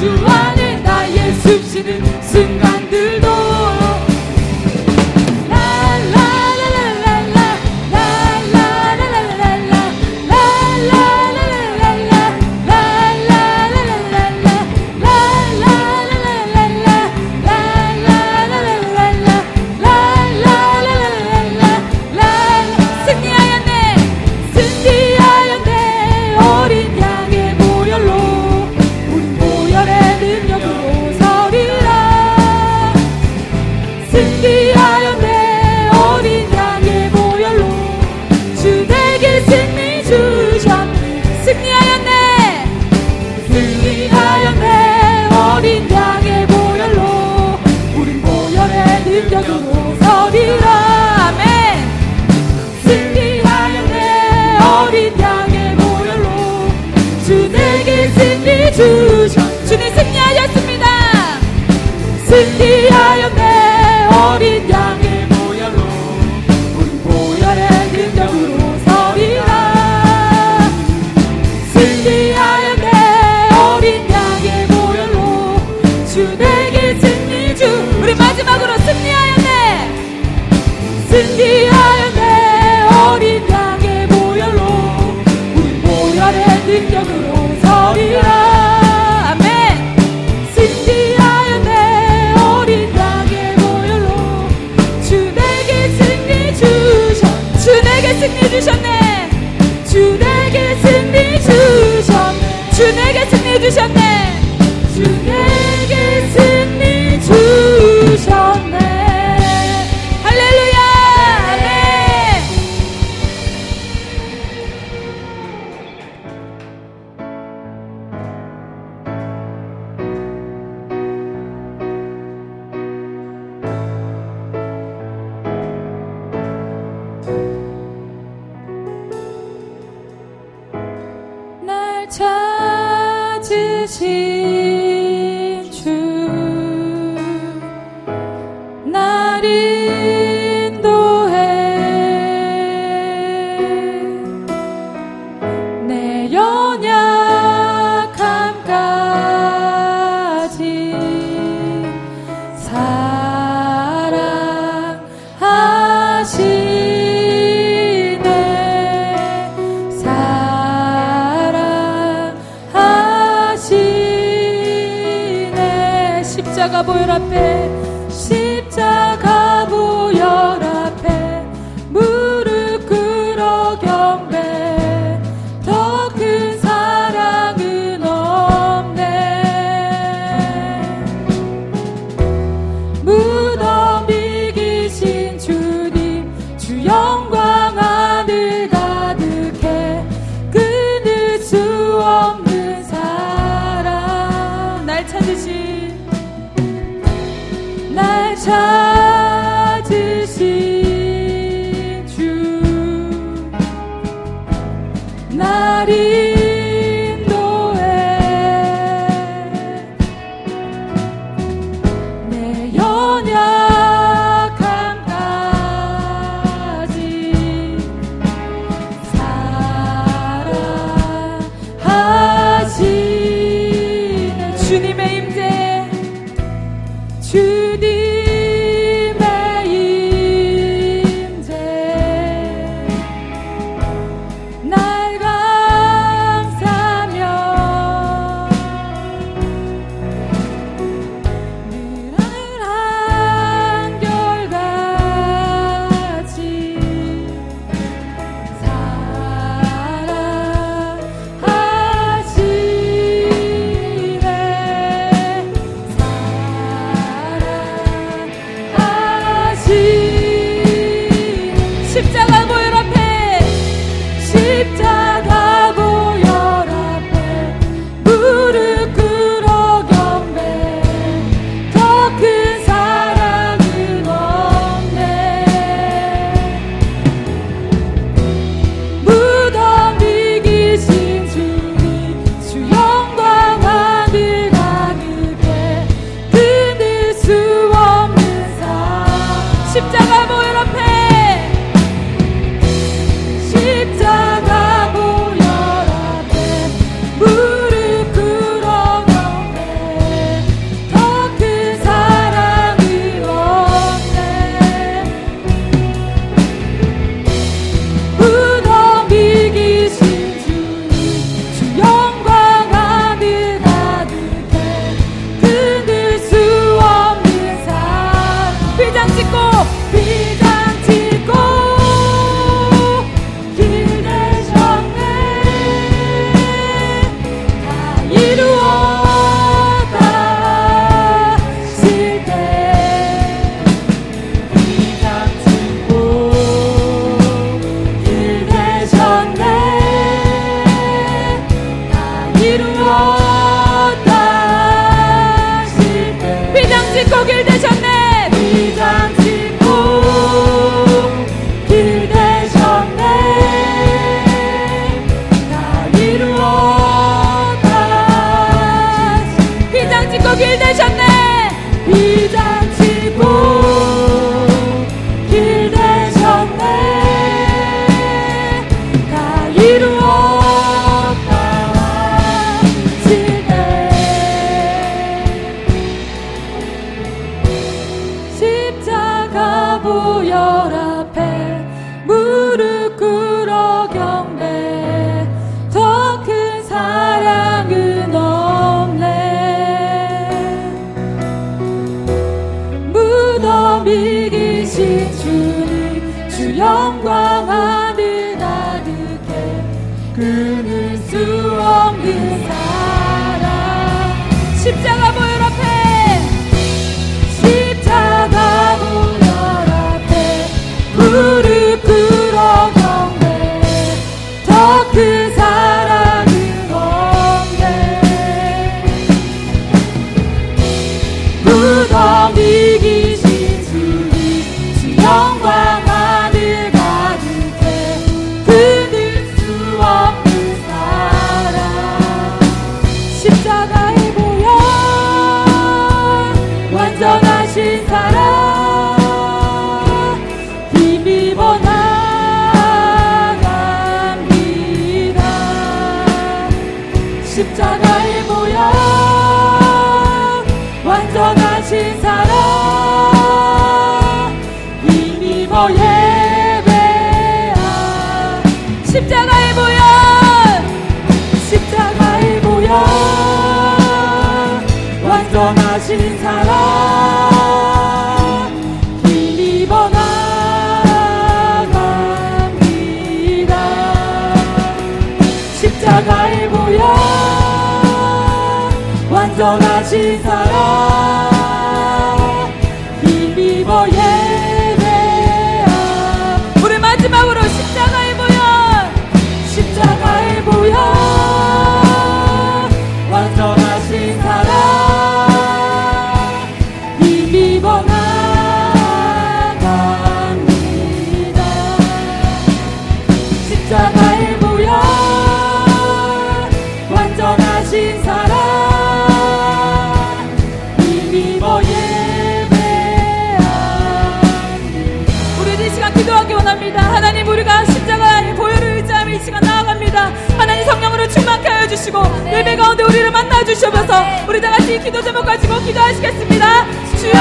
You. us. With the eyes 自己。 십자가 보혈 앞에 십자가 보여라. 떠나신 사람 힘입어 나갑니다. 십자가의 보혈 완전하신 사람. 나아가기 원합니다. 하나님 우리가 십자가 아닌 보혈을 의지하며 이 시간 나아갑니다. 하나님 성령으로 충만케 하여 주시고 네. 예배 가운데 우리를 만나 주셔서 우리 다 같이 기도 제목 가지고 기도하시겠습니다. 주여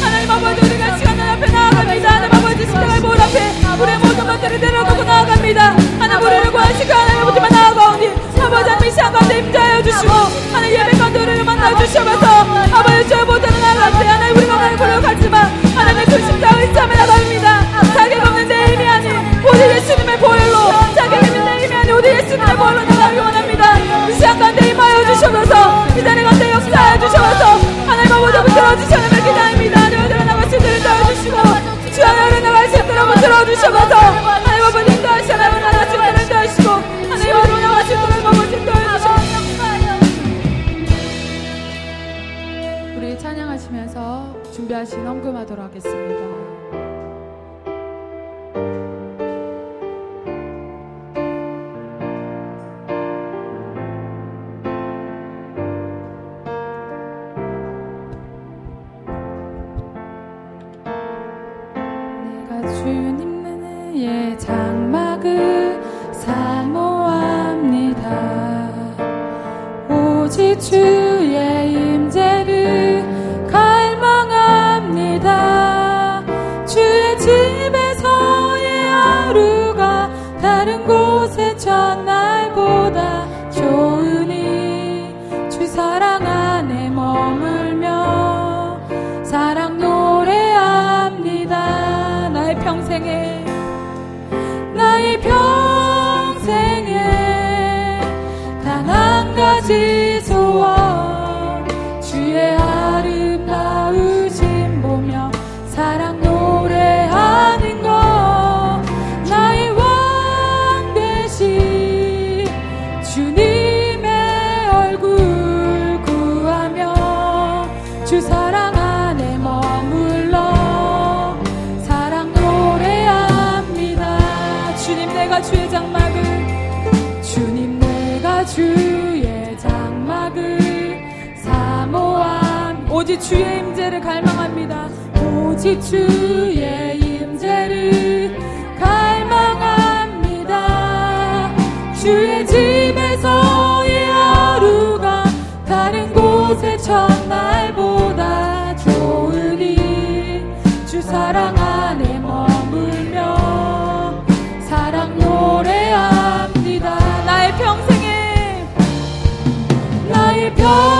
하나님 아버지 우리가 시간 앞에 나아갑니다. 하나님 아버지 십자가의 보혈 앞에 우리의 모든 것들을 내려놓고 나아갑니다. 하나님 우리를 구하시고 하나님 아버지만 나아가오니 아버지 한 시간 가운데 임자하여 주시고 하나님 예배 가운데 우리를 만나 주셔서 우리 찬양하시면서 준비하신 헌금하도록 하겠습니다. 은혜의 지 소원 주의 아름다우심 보며 사랑 노래하는 것. 나의 왕 되신 주님의 얼굴 구하며 주 사랑 안에 머물러 사랑 노래합니다. 주님 내가 주의 장막을. 주님 내가 주 오직 주의 임재를 갈망합니다. 오직 주의 임재를 갈망합니다. 주의 집에서의 하루가 다른 곳의 첫날보다 좋으니 주 사랑 평생에 나의 평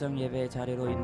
열정 예배 자리로 인도